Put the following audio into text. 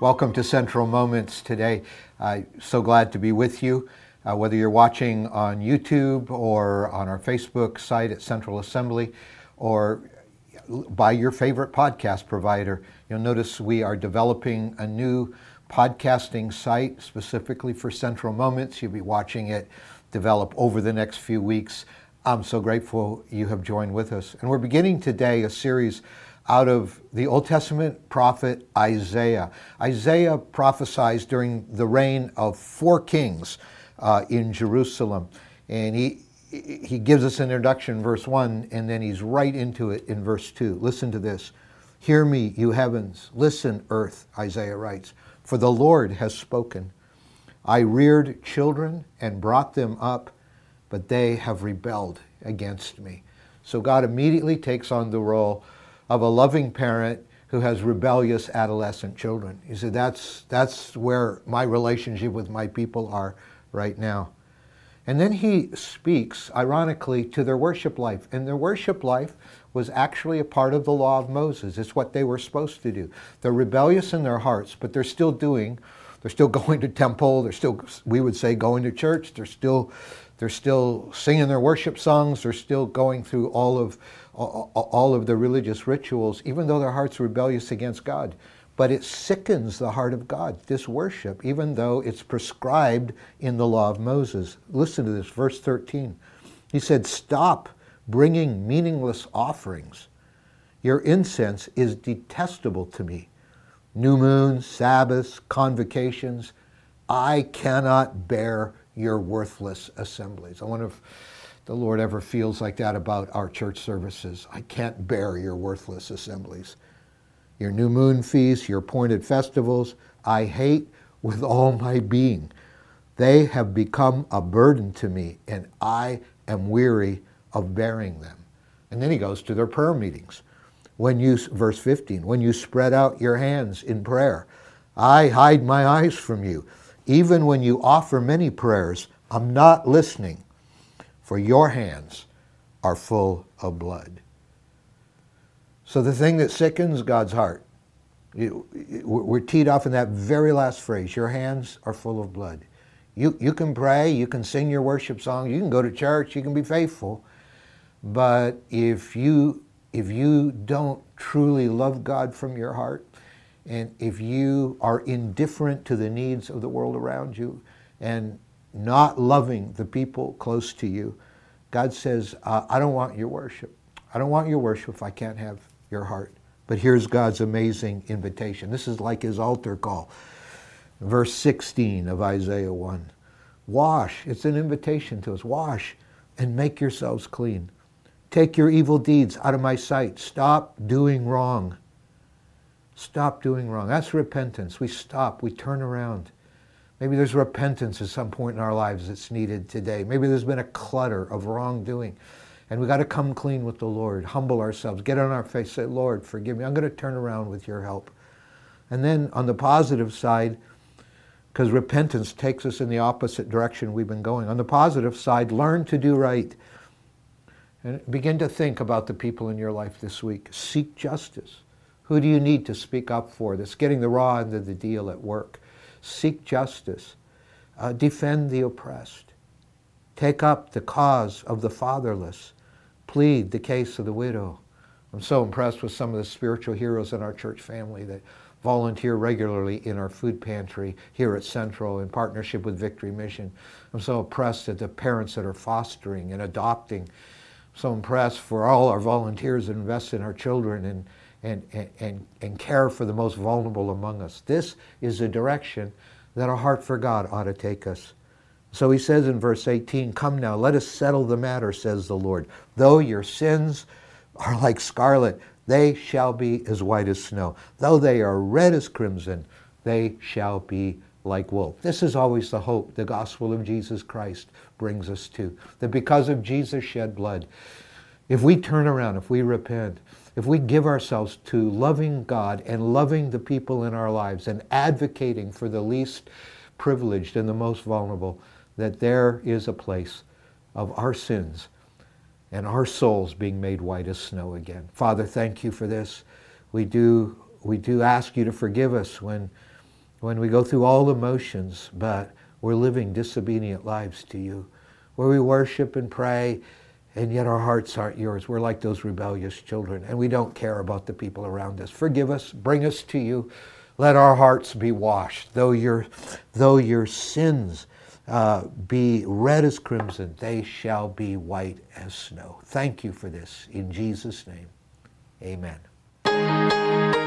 Welcome to Central Moments today. I'm so glad to be with you. Uh, whether you're watching on YouTube or on our Facebook site at Central Assembly or by your favorite podcast provider, you'll notice we are developing a new podcasting site specifically for Central Moments. You'll be watching it develop over the next few weeks. I'm so grateful you have joined with us. And we're beginning today a series out of the Old Testament prophet Isaiah. Isaiah prophesies during the reign of four kings uh, in Jerusalem. And he, he gives us an introduction in verse 1, and then he's right into it in verse 2. Listen to this. Hear me, you heavens. Listen, earth, Isaiah writes. For the Lord has spoken. I reared children and brought them up, but they have rebelled against me. So God immediately takes on the role of a loving parent who has rebellious adolescent children. He said, that's, that's where my relationship with my people are right now. And then he speaks, ironically, to their worship life. And their worship life was actually a part of the law of Moses. It's what they were supposed to do. They're rebellious in their hearts, but they're still doing, they're still going to temple, they're still, we would say, going to church, they're still, they're still singing their worship songs, they're still going through all of all of the religious rituals, even though their heart's rebellious against God. But it sickens the heart of God, this worship, even though it's prescribed in the law of Moses. Listen to this, verse 13. He said, Stop bringing meaningless offerings. Your incense is detestable to me. New moons, Sabbaths, convocations, I cannot bear your worthless assemblies. I wonder if the Lord ever feels like that about our church services. I can't bear your worthless assemblies. Your new moon feasts, your appointed festivals, I hate with all my being. They have become a burden to me, and I am weary of bearing them. And then he goes to their prayer meetings. When you, verse 15, when you spread out your hands in prayer, I hide my eyes from you. Even when you offer many prayers, I'm not listening for your hands are full of blood. So the thing that sickens God's heart, we're teed off in that very last phrase your hands are full of blood. You, you can pray, you can sing your worship song, you can go to church, you can be faithful, but if you, if you don't truly love God from your heart, and if you are indifferent to the needs of the world around you and not loving the people close to you, God says, uh, I don't want your worship. I don't want your worship if I can't have your heart. But here's God's amazing invitation. This is like his altar call. Verse 16 of Isaiah 1. Wash, it's an invitation to us. Wash and make yourselves clean. Take your evil deeds out of my sight. Stop doing wrong. Stop doing wrong. That's repentance. We stop, we turn around. Maybe there's repentance at some point in our lives that's needed today. Maybe there's been a clutter of wrongdoing. And we got to come clean with the Lord, humble ourselves, get on our face, say, Lord, forgive me. I'm going to turn around with your help. And then on the positive side, because repentance takes us in the opposite direction we've been going. On the positive side, learn to do right. And begin to think about the people in your life this week. Seek justice. Who do you need to speak up for that's getting the raw end of the deal at work? seek justice, uh, defend the oppressed, take up the cause of the fatherless, plead the case of the widow. I'm so impressed with some of the spiritual heroes in our church family that volunteer regularly in our food pantry here at Central in partnership with Victory Mission. I'm so impressed at the parents that are fostering and adopting. So impressed for all our volunteers that invest in our children and and, and, and care for the most vulnerable among us. This is the direction that our heart for God ought to take us. So he says in verse 18, Come now, let us settle the matter, says the Lord. Though your sins are like scarlet, they shall be as white as snow. Though they are red as crimson, they shall be like wool. This is always the hope the gospel of Jesus Christ brings us to. That because of Jesus' shed blood, if we turn around, if we repent, if we give ourselves to loving God and loving the people in our lives and advocating for the least privileged and the most vulnerable, that there is a place of our sins and our souls being made white as snow again. Father, thank you for this. We do, we do ask you to forgive us when when we go through all the motions, but we're living disobedient lives to you, where we worship and pray, and yet our hearts aren't yours. We're like those rebellious children, and we don't care about the people around us. Forgive us, bring us to you. Let our hearts be washed. Though your, though your sins uh, be red as crimson, they shall be white as snow. Thank you for this. In Jesus' name, amen.